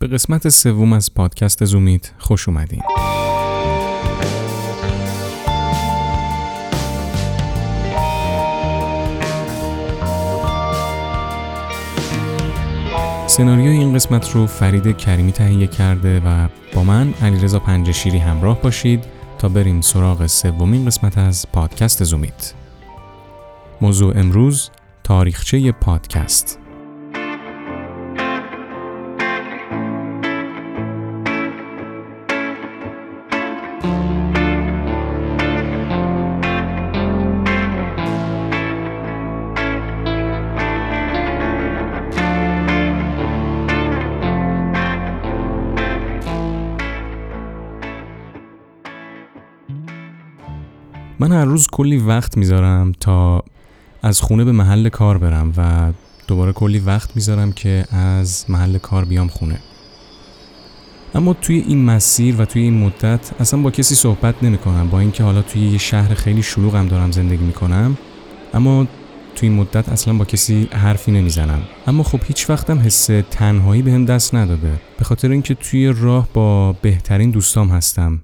به قسمت سوم از پادکست زومیت خوش اومدین. سناریوی این قسمت رو فرید کریمی تهیه کرده و با من علیرضا پنجشیری همراه باشید تا بریم سراغ سومین قسمت از پادکست زومیت. موضوع امروز تاریخچه پادکست من هر روز کلی وقت می‌ذارم تا از خونه به محل کار برم و دوباره کلی وقت می‌ذارم که از محل کار بیام خونه. اما توی این مسیر و توی این مدت اصلا با کسی صحبت نمی کنم با اینکه حالا توی یه شهر خیلی شلوغم دارم زندگی می کنم اما توی این مدت اصلا با کسی حرفی نمی‌زنم. اما خب هیچ وقتم حس تنهایی بهم به دست نداده به خاطر اینکه توی راه با بهترین دوستام هستم.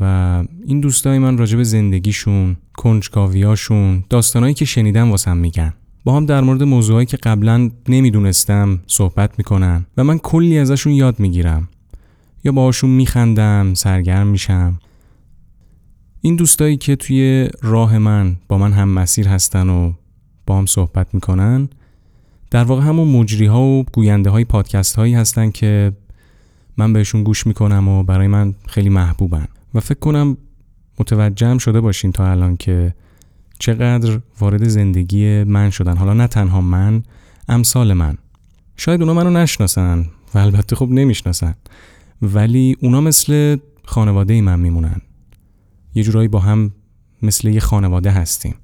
و این دوستای من راجع به زندگیشون، کنجکاویاشون، داستانایی که شنیدم واسم میگن. با هم در مورد موضوعایی که قبلا نمی‌دونستم صحبت می‌کنن و من کلی ازشون یاد می‌گیرم. یا باهاشون میخندم، سرگرم میشم. این دوستایی که توی راه من با من هم مسیر هستن و با هم صحبت می‌کنن در واقع همون مجری ها و گوینده های پادکست هایی هستن که من بهشون گوش می‌کنم و برای من خیلی محبوبن فکر کنم متوجهم شده باشین تا الان که چقدر وارد زندگی من شدن. حالا نه تنها من امثال من. شاید اونا منو نشناسن و البته خب نمی‌شناسن. ولی اونا مثل خانواده من میمونن. یه جورایی با هم مثل یه خانواده هستیم.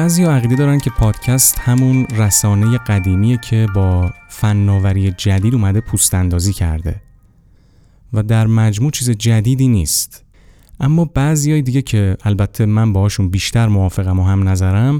بعضی عقیده دارن که پادکست همون رسانه قدیمیه که با فناوری جدید اومده پوست اندازی کرده و در مجموع چیز جدیدی نیست. اما بعضی های دیگه که البته من باهاشون بیشتر موافقم و هم نظرم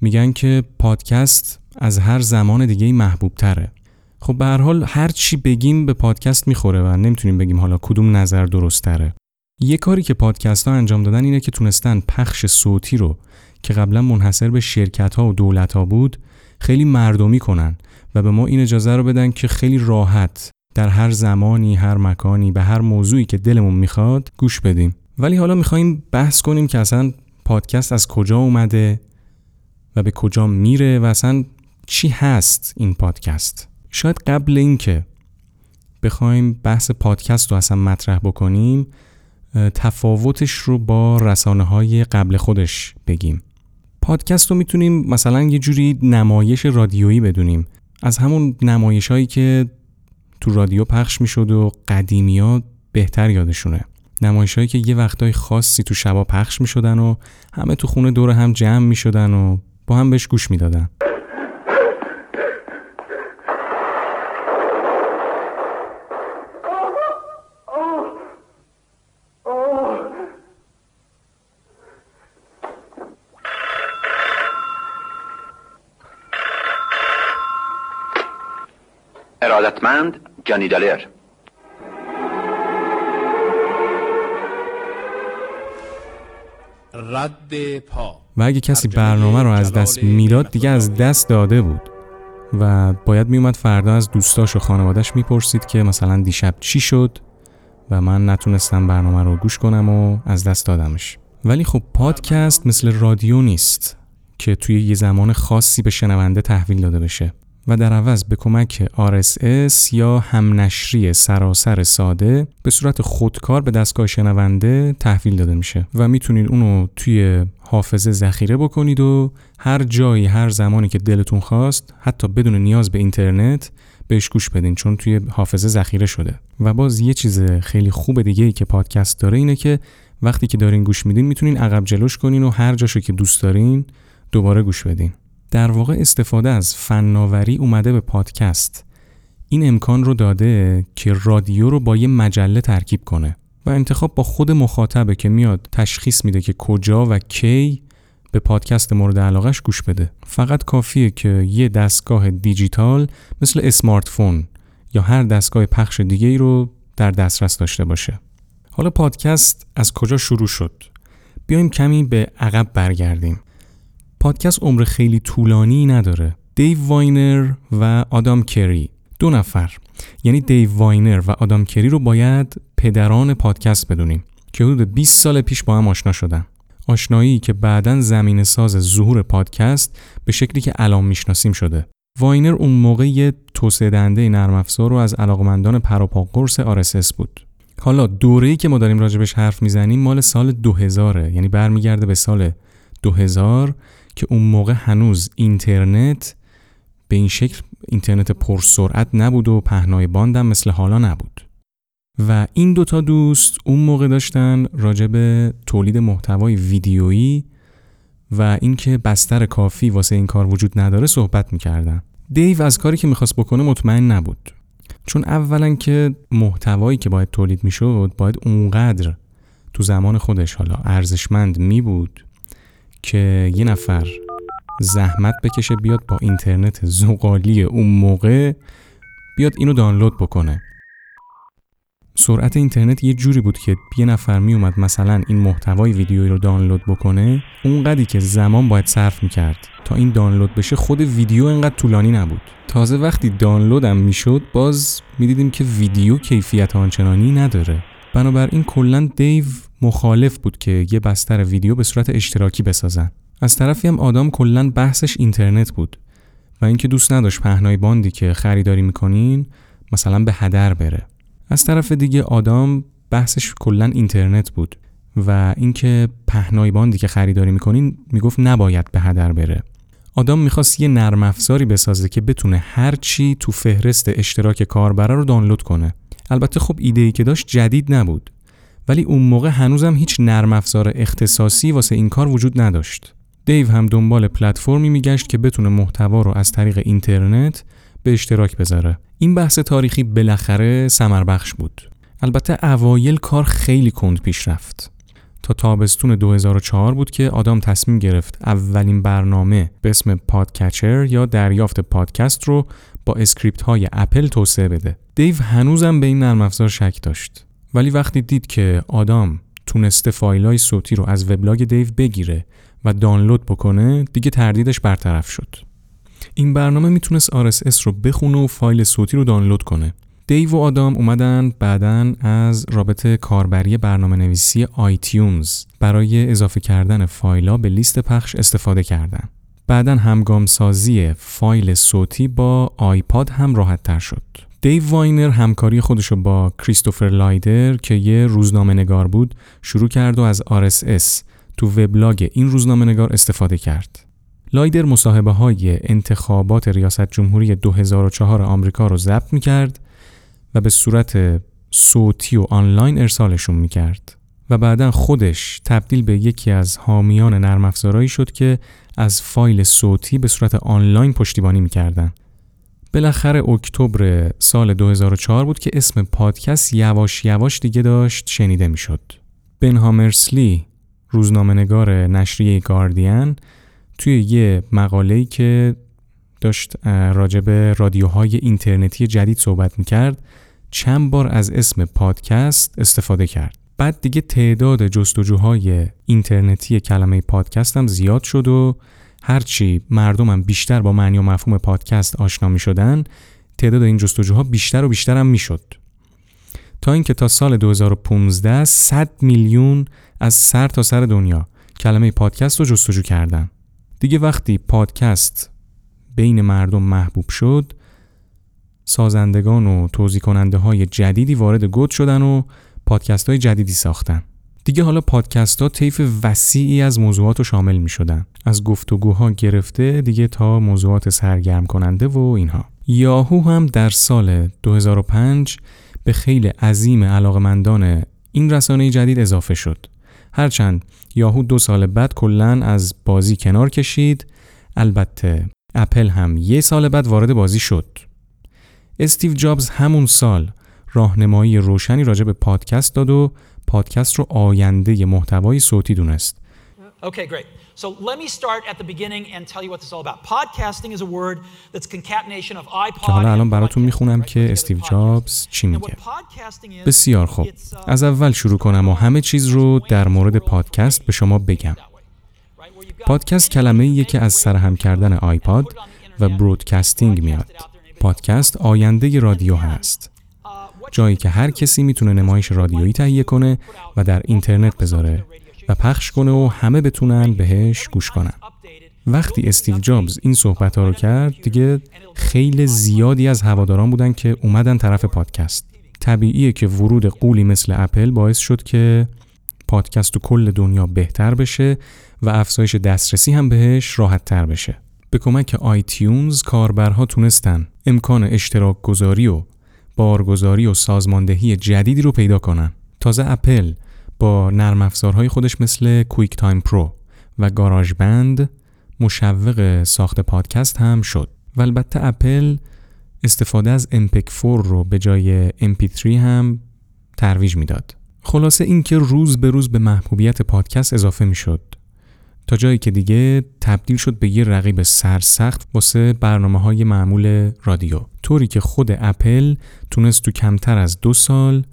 میگن که پادکست از هر زمان دیگه محبوب تره خب به هر حال هر چی بگیم به پادکست می‌خوره و نمی‌تونیم بگیم حالا کدوم نظر درست تره یه کاری که پادکست ها انجام دادن اینه که تونستن پخش صوتی رو که قبلا منحصر به شرکت ها و دولت ها بود خیلی مردمی کنن و به ما این اجازه رو بدن که خیلی راحت در هر زمانی هر مکانی به هر موضوعی که دلمون می‌خواد گوش بدیم. ولی حالا می‌خوایم بحث کنیم که اصلا پادکست از کجا اومده و به کجا میره و اصلا چی هست این پادکست. شاید قبل اینکه بخوایم بحث پادکست رو اصلا مطرح بکنیم تفاوتش رو با رسانه های قبل خودش بگیم. پادکست رو می‌تونیم مثلا یه جوری نمایش رادیویی بدونیم. از همون نمایش هایی که تو رادیو پخش می‌شد و قدیمی ها بهتر یادشونه. نمایش هایی که یه وقتای خاصی تو شبا پخش می‌شدن و همه تو خونه دور هم جمع می‌شدن و با هم بهش گوش می‌دادن. ارادتمند جانی دالر رد پا. و اگه کسی برنامه رو از دست می‌داد دیگه از دست داده بود. و باید میومد فردا از دوستاش و خانوادش می‌پرسید که مثلا دیشب چی شد و من نتونستم برنامه رو گوش کنم و از دست دادمش. ولی خب پادکست مثل رادیو نیست که توی یه زمان خاصی به شنونده تحویل داده بشه. و در عوض به کمک RSS یا همنشری سراسر ساده به صورت خودکار به دستگاه شنونده تحویل داده میشه و می‌تونید اونو توی حافظه ذخیره بکنید و هر جایی هر زمانی که دلتون خواست حتی بدون نیاز به اینترنت بهش گوش بدین چون توی حافظه ذخیره شده. و باز یه چیز خیلی خوب دیگه ای که پادکست داره اینه که وقتی که دارین گوش میدین می‌تونین عقب جلوش کنین و هر جاشو که دوست دارین دوباره گوش بدین. در واقع استفاده از فناوری اومده به پادکست. این امکان رو داده که رادیو رو با یه مجله ترکیب کنه و انتخاب با خود مخاطبه که میاد تشخیص میده که کجا و کی به پادکست مورد علاقش گوش بده. فقط کافیه که یه دستگاه دیجیتال مثل اسمارت فون یا هر دستگاه پخش دیگه ای رو در دسترس داشته باشه. حالا پادکست از کجا شروع شد؟ بیایم کمی به عقب برگردیم. پادکست عمر خیلی طولانی نداره. دیو واینر و آدام کری. دو نفر. یعنی دیو واینر و آدام کری رو باید پدران پادکست بدونیم که حدود 20 سال پیش با هم آشنا شدن. آشنایی که بعدا زمینه‌ساز ظهور پادکست به شکلی که الان می‌شناسیم شده. واینر اون موقع یه توسعه دهنده نرم افزار و از علاقمندان پروپا قرص RSS بود. حالا دوره‌ای که ما داریم راجبش حرف می‌زنیم مال سال 2000 یعنی برمیگرده به سال 2000 که اون موقع هنوز اینترنت به این شکل اینترنت پرسرعت نبود و پهنای باندم مثل حالا نبود. و این دوتا دوست اون موقع داشتن راجع به تولید محتوای ویدیویی و اینکه بستر کافی واسه این کار وجود نداره صحبت می‌کردن. دیو از کاری که می‌خواست بکنه مطمئن نبود. چون اولا که محتوایی که باید تولید می‌شد باید اونقدر تو زمان خودش حالا ارزشمند می بود که یه نفر زحمت بکشه بیاد با اینترنت زغالی اون موقع بیاد اینو دانلود بکنه. سرعت اینترنت یه جوری بود که یه نفر می اومد مثلا این محتوای ویدیویی رو دانلود بکنه اونقدری که زمان باید صرف می‌کرد تا این دانلود بشه خود ویدیو انقدر طولانی نبود. تازه وقتی دانلود هم می‌شد باز می‌دیدیم که ویدیو کیفیت آنچنانی نداره. بنابراین کلا دیو مخالف بود که یه بستر ویدیو به صورت اشتراکی بسازن. از طرفی هم آدم کلا بحثش اینترنت بود و اینکه دوست نداشت پهنای باندی که خریداری می‌کنین مثلا به هدر بره. از طرف دیگه آدم بحثش کلا اینترنت بود و اینکه پهنای باندی که خریداری می‌کنین می‌گفت نباید به هدر بره. آدم می‌خواست یه نرم افزاری بسازه که بتونه هر چی تو فهرست اشتراک کاربره رو دانلود کنه. البته خب ایده ای که داشت جدید نبود. ولی اون موقع هنوزم هیچ نرم افزار اختصاصی واسه این کار وجود نداشت دیو هم دنبال پلتفرمی میگشت که بتونه محتوا رو از طریق اینترنت به اشتراک بذاره این بحث تاریخی بالاخره سمر بخش بود البته اوایل کار خیلی کند پیش رفت تا تابستون 2004 بود که آدام تصمیم گرفت اولین برنامه به اسم podcatcher یا دریافت پادکست رو با script های اپل توسعه بده. دیو هنوزم به این نرم افزار شک داشت. ولی وقتی دید که آدام تونسته فایلای صوتی رو از وبلاگ دیو بگیره و دانلود بکنه دیگه تردیدش برطرف شد. این برنامه می‌تونست RSS رو بخونه و فایل صوتی رو دانلود کنه. دیو و آدام اومدن بعدا از رابط کاربری برنامه نویسی iTunes برای اضافه کردن فایلا به لیست پخش استفاده کردن. بعدا همگام سازی فایل صوتی با iPod هم راحت تر شد. دیو واینر همکاری خودشو با کریستوفر لایدر که یه روزنامه نگار بود شروع کرد و از RSS تو وبلاگ این روزنامه نگار استفاده کرد. لایدر مصاحبه های انتخابات ریاست جمهوری 2004 آمریکا رو ضبط می کرد و به صورت صوتی و آنلاین ارسالشون می کرد. و بعدا خودش تبدیل به یکی از حامیان نرم افزارهایی شد که از فایل صوتی به صورت آنلاین پشتیبانی می‌کردن. بالاخره اکتبر سال 2004 بود که اسم پادکست یواش یواش دیگه داشت شنیده می‌شد. بن هامرسلی روزنامه نگار نشریه گاردین توی یه مقاله‌ای که داشت راجب رادیوهای اینترنتی جدید صحبت می‌کرد چند بار از اسم پادکست استفاده کرد. بعد دیگه تعداد جستجوهای اینترنتی کلمه پادکست هم زیاد شد و هرچی مردمم بیشتر با معنی و مفهوم پادکست آشنا می شدن تعداد این جستجوها بیشتر و بیشتر هم می شد. تا اینکه تا سال 2015 100 میلیون از سر تا سر دنیا کلمه پادکست رو جستجو کردن. دیگه وقتی پادکست بین مردم محبوب شد سازندگان و توضیح کننده های جدیدی وارد گود شدن و پادکست های جدیدی ساختن. دیگه حالا پادکست ها طیف وسیعی از موضوعات رو شامل می شدن. از گفتگوها گرفته دیگه تا موضوعات سرگرم کننده و اینها. یاهو هم در سال 2005 به خیلی عظیم علاقمندان این رسانه جدید اضافه شد. هرچند یاهو دو سال بعد کلا از بازی کنار کشید البته اپل هم یه سال بعد وارد بازی شد. استیو جابز همون سال راهنمایی روشنی راجع به پادکست داد و پادکست رو آینده محتوای صوتی دونست. Okay, great. So let me start at the beginning and tell you what this is all about. Podcasting is a word that's concatenation of iPod که حالا الان براتون می‌خونم که استیو جابز چی میگه. بسیار خوب. Uh, از اول شروع کنم و همه چیز رو در مورد پادکست به شما بگم. پادکست کلمه ایه که از سرهم کردن آیپاد و برودکاستینگ میاد. پادکست آینده رادیو هست. جایی که هر کسی می‌تونه نمایش رادیویی تهیه کنه و در اینترنت بذاره و پخش کنه و همه بتونن بهش گوش کنن. وقتی استیو جابز این صحبت ها رو کرد دیگه خیلی زیادی از هواداران بودن که اومدن طرف پادکست طبیعیه که ورود قولی مثل اپل باعث شد که پادکست تو کل دنیا بهتر بشه و افزایش دسترسی هم بهش راحت تر بشه به کمک iTunes کاربرها تونستن امکان اشتراک گذاری و بارگذاری و سازماندهی جدیدی رو پیدا کنن. تازه اپل با نرم افزارهای خودش مثل QuickTime Pro و GarageBand مشوق ساخت پادکست هم شد. و البته اپل استفاده از MPEG 4 رو به جای MP3 هم ترویج می‌داد. خلاصه اینکه روز به روز به محبوبیت پادکست اضافه می‌شد. تا جایی که دیگه تبدیل شد به یه رقیب سرسخت واسه برنامه های معمول رادیو. طوری که خود اپل تونست تو کمتر از دو سال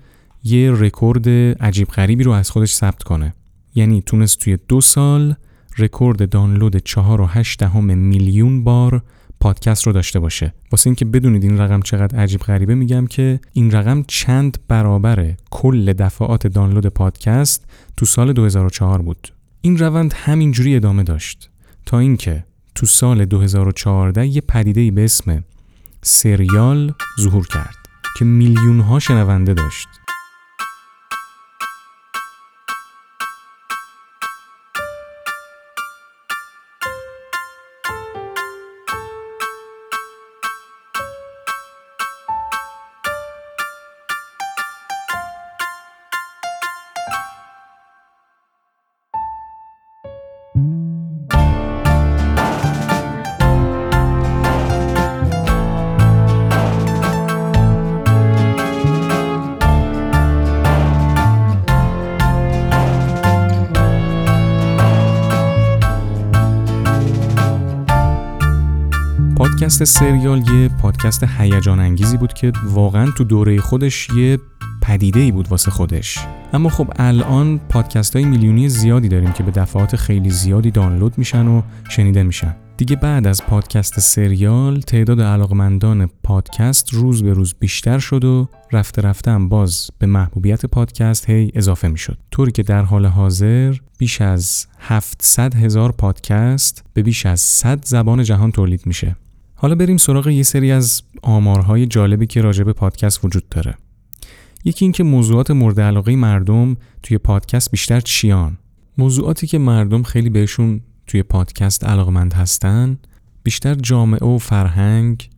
یه رکورد عجیب غریبی رو از خودش ثبت کنه. یعنی تونست توی دو سال رکورد دانلود 4.8 دهم میلیون بار پادکست رو داشته باشه. واسه اینکه بدونید این رقم چقدر عجیب غریبه میگم که این رقم چند برابر کل دفعات دانلود پادکست تو سال 2004 بود. این روند همینجوری ادامه داشت تا اینکه تو سال 2014 یه پدیده به اسم سریال ظهور کرد که میلیون ها شنونده داشت. پادکست سریال یه پادکست هیجان انگیزی بود که واقعا تو دوره خودش یه پدیده ای بود واسه خودش. اما خب الان پادکست های میلیونی زیادی داریم که به دفعات خیلی زیادی دانلود میشن و شنیده میشن. دیگه بعد از پادکست سریال تعداد علاقمندان پادکست روز به روز بیشتر شد و رفته رفته هم باز به محبوبیت پادکست هی اضافه می‌شد. طوری که در حال حاضر بیش از 700 هزار پادکست به بیش از 100 زبان جهان تولید میشه. حالا بریم سراغ یه سری از آمارهای جالبی که راجع به پادکست وجود داره. یکی اینکه موضوعات مورد علاقه مردم توی پادکست بیشتر چیان؟ موضوعاتی که مردم خیلی بهشون توی پادکست علاقمند هستن بیشتر جامعه و فرهنگ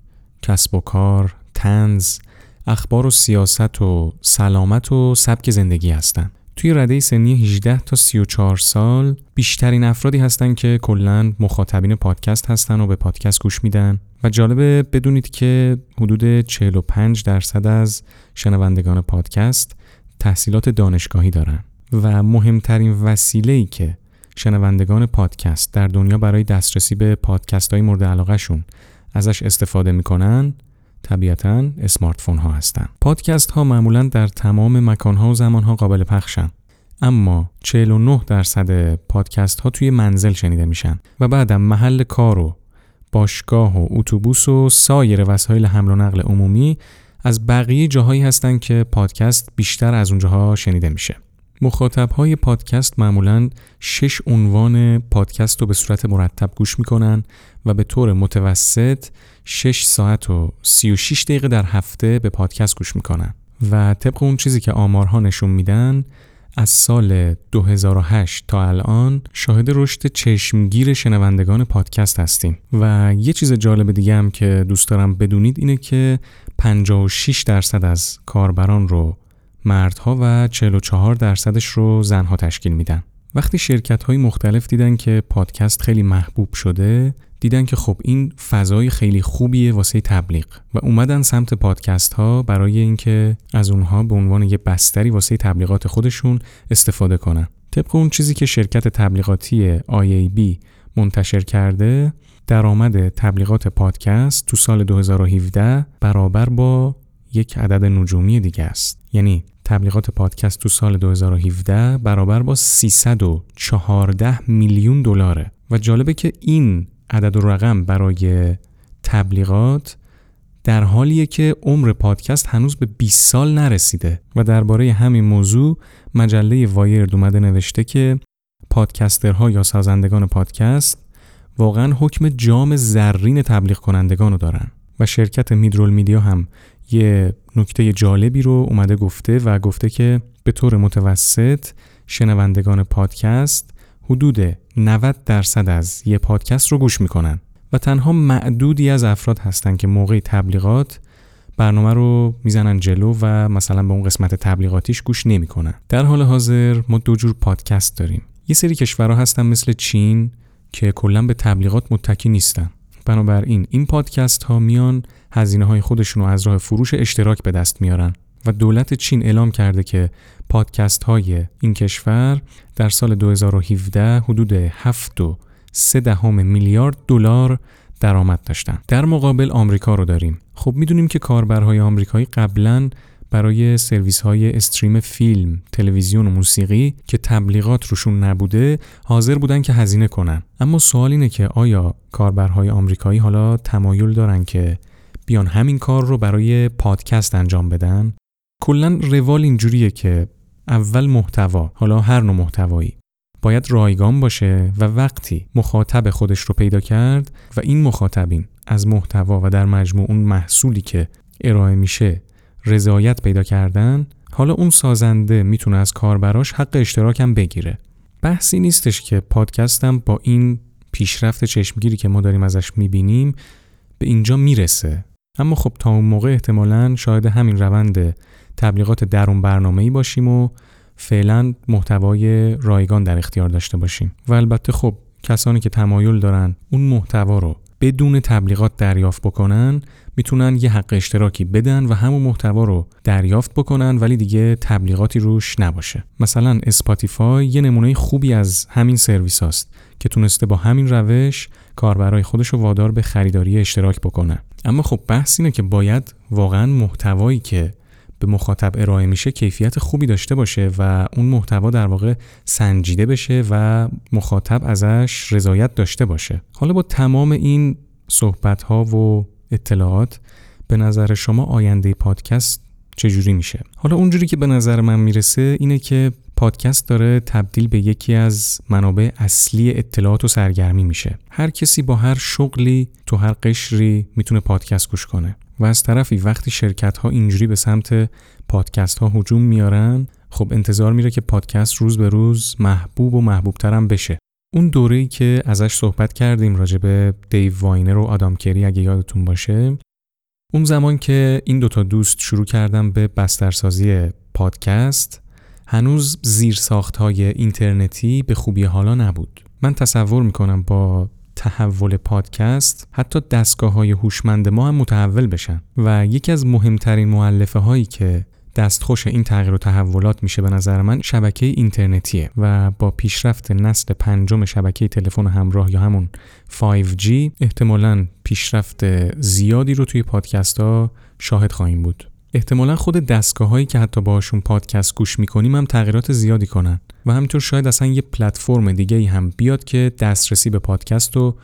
کسب و کار تنز اخبار و سیاست و سلامت و سبک زندگی هستن. توی رده سنی 18 تا 34 سال بیشترین افرادی هستن که کلا مخاطبین پادکست هستن و به پادکست گوش میدن. و جالبه بدونید که حدود 45 درصد از شنوندگان پادکست تحصیلات دانشگاهی دارن. و مهمترین وسیله ای که شنوندگان پادکست در دنیا برای دسترسی به پادکست های مورد علاقه شون ازش استفاده می‌کنن طبیعتا اسمارت فون ها هستن. پادکست ها معمولا در تمام مکان ها و زمان ها قابل پخشن. اما 49 درصد پادکست ها توی منزل شنیده میشن و بعدم محل کار و باشگاه و اتوبوس و سایر وسایل حمل و نقل عمومی از بقیه جاهایی هستن که پادکست بیشتر از اونجاها شنیده میشه. مخاطب های پادکست معمولا شش عنوان پادکست رو به صورت مرتب گوش می‌کنن و به طور متوسط 6 ساعت و 36 دقیقه در هفته به پادکست گوش می‌کنن و طبق اون چیزی که آمارها نشون میدن از سال 2008 تا الان شاهد رشد چشمگیر شنوندگان پادکست هستیم و یه چیز جالب دیگه هم که دوست دارم بدونید اینه که 56 درصد از کاربران رو مردها و 44 درصدش رو زنها تشکیل میدن. وقتی شرکت های مختلف دیدن که پادکست خیلی محبوب شده دیدن که خب این فضای خیلی خوبیه واسه تبلیغ و اومدن سمت پادکست ها برای اینکه از اونها به عنوان یه بستری واسه تبلیغات خودشون استفاده کنن. طبق اون چیزی که شرکت تبلیغاتی IAB منتشر کرده درآمد تبلیغات پادکست تو سال 2017 برابر با یک عدد نجومی دیگه است. یعنی تبلیغات پادکست تو سال 2017 برابر با 314 میلیون دلاره. و جالبه که این عدد و رقم برای تبلیغات در حالیه که عمر پادکست هنوز به 20 سال نرسیده و درباره همین موضوع مجله وایرد اومده نوشته که پادکسترها یا سازندگان پادکست واقعا حکم جام زرین تبلیغ کنندگان رو دارن و شرکت میدرول میدیا هم یه نکته جالبی رو اومده گفته و گفته که به طور متوسط شنوندگان پادکست حدود 90 درصد از یه پادکست رو گوش می‌کنن و تنها معدودی از افراد هستن که موقع تبلیغات برنامه رو می‌زنن جلو و مثلا به اون قسمت تبلیغاتیش گوش نمی‌کنن. در حال حاضر ما دو جور پادکست داریم. یه سری کشورها هستن مثل چین که کلا به تبلیغات متکی نیستن. بنابراین این پادکست ها میان هزینه های خودشون رو از راه فروش اشتراک به دست میارن و دولت چین اعلام کرده که پادکست های این کشور در سال 2017 حدود 7 و 3 دهم میلیارد دلار درآمد داشتن. در مقابل آمریکا رو داریم. خب می‌دونیم که کاربرهای آمریکایی قبلا برای سرویس های استریم فیلم، تلویزیون و موسیقی که تبلیغات روشون نبوده حاضر بودن که هزینه کنن. اما سوال اینه که آیا کاربرهای آمریکایی حالا تمایل دارن که بیان همین کار رو برای پادکست انجام بدن؟ کلا روال اینجوریه که اول محتوا حالا هر نوع محتوایی باید رایگان باشه و وقتی مخاطب خودش رو پیدا کرد و این مخاطبین از محتوا و در مجموع اون محصولی که ارائه میشه رضایت پیدا کردن حالا اون سازنده می‌تونه از کاربراش حق اشتراکم بگیره. بحثی نیستش که پادکستم با این پیشرفت چشمگیری که ما داریم ازش می‌بینیم به اینجا می‌رسه. اما خب تا اون موقع احتمالا شاید همین روند تبلیغات درون برنامه ای باشیم و فعلا محتوای رایگان در اختیار داشته باشیم. و البته خب کسانی که تمایل دارن اون محتوا رو بدون تبلیغات دریافت بکنن می‌تونن یه حق اشتراکی بدن و همون محتوا رو دریافت بکنن ولی دیگه تبلیغاتی روش نباشه. مثلا اسپاتیفای یه نمونه خوبی از همین سرویس هاست که تونسته با همین روش کاربرای خودش رو وادار به خریداری اشتراک بکنه. اما خب بحث اینه که باید واقعا محتوایی که به مخاطب ارائه میشه کیفیت خوبی داشته باشه و اون محتوا در واقع سنجیده بشه و مخاطب ازش رضایت داشته باشه. حالا با تمام این صحبت ها و اطلاعات به نظر شما آینده پادکست چجوری میشه؟ حالا اونجوری که به نظر من می‌رسه اینه که پادکست داره تبدیل به یکی از منابع اصلی اطلاعات و سرگرمی میشه. هر کسی با هر شغلی تو هر قشری می‌تونه پادکست گوش کنه. و از طرفی وقتی شرکت ها اینجوری به سمت پادکست ها هجوم میارن خب انتظار میره که پادکست روز به روز محبوب و محبوبترم بشه. اون دوره‌ای که ازش صحبت کردیم راجع به دیو واینر و آدام کری اگه یادتون باشه اون زمان که این دوتا دوست شروع کردم به بسترسازی پادکست هنوز زیر های اینترنتی به خوبی حالا نبود. من تصور می‌کنم با تحول پادکست حتی دستگاه های هوشمند ما هم متحول بشن. و یکی از مهمترین معلفه هایی که دستخوش این تغییر و تحولات میشه به نظر من شبکه اینترنتیه و با پیشرفت نسل پنجم شبکه تلفن همراه یا همون 5G احتمالا پیشرفت زیادی رو توی پادکست ها شاهد خواهیم بود. احتمالا خود دستگاه هایی که حتی باشون پادکست گوش می‌کنیم هم تغییرات زیادی کنن. و همینطور شاید اصلا یه پلتفرم دیگه ای هم بیاد که دسترسی به پادکست رو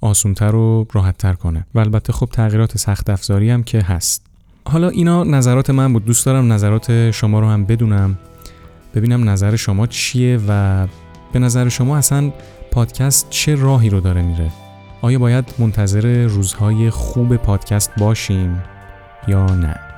آسونتر و راحتتر کنه. و البته خب تغییرات سخت افزاری هم که هست. حالا اینا نظرات من بود. دوست دارم نظرات شما رو هم بدونم. ببینم نظر شما چیه و به نظر شما اصلا پادکست چه راهی رو داره میره؟ آیا باید منتظر روزهای خوب پادکست باشیم یا نه؟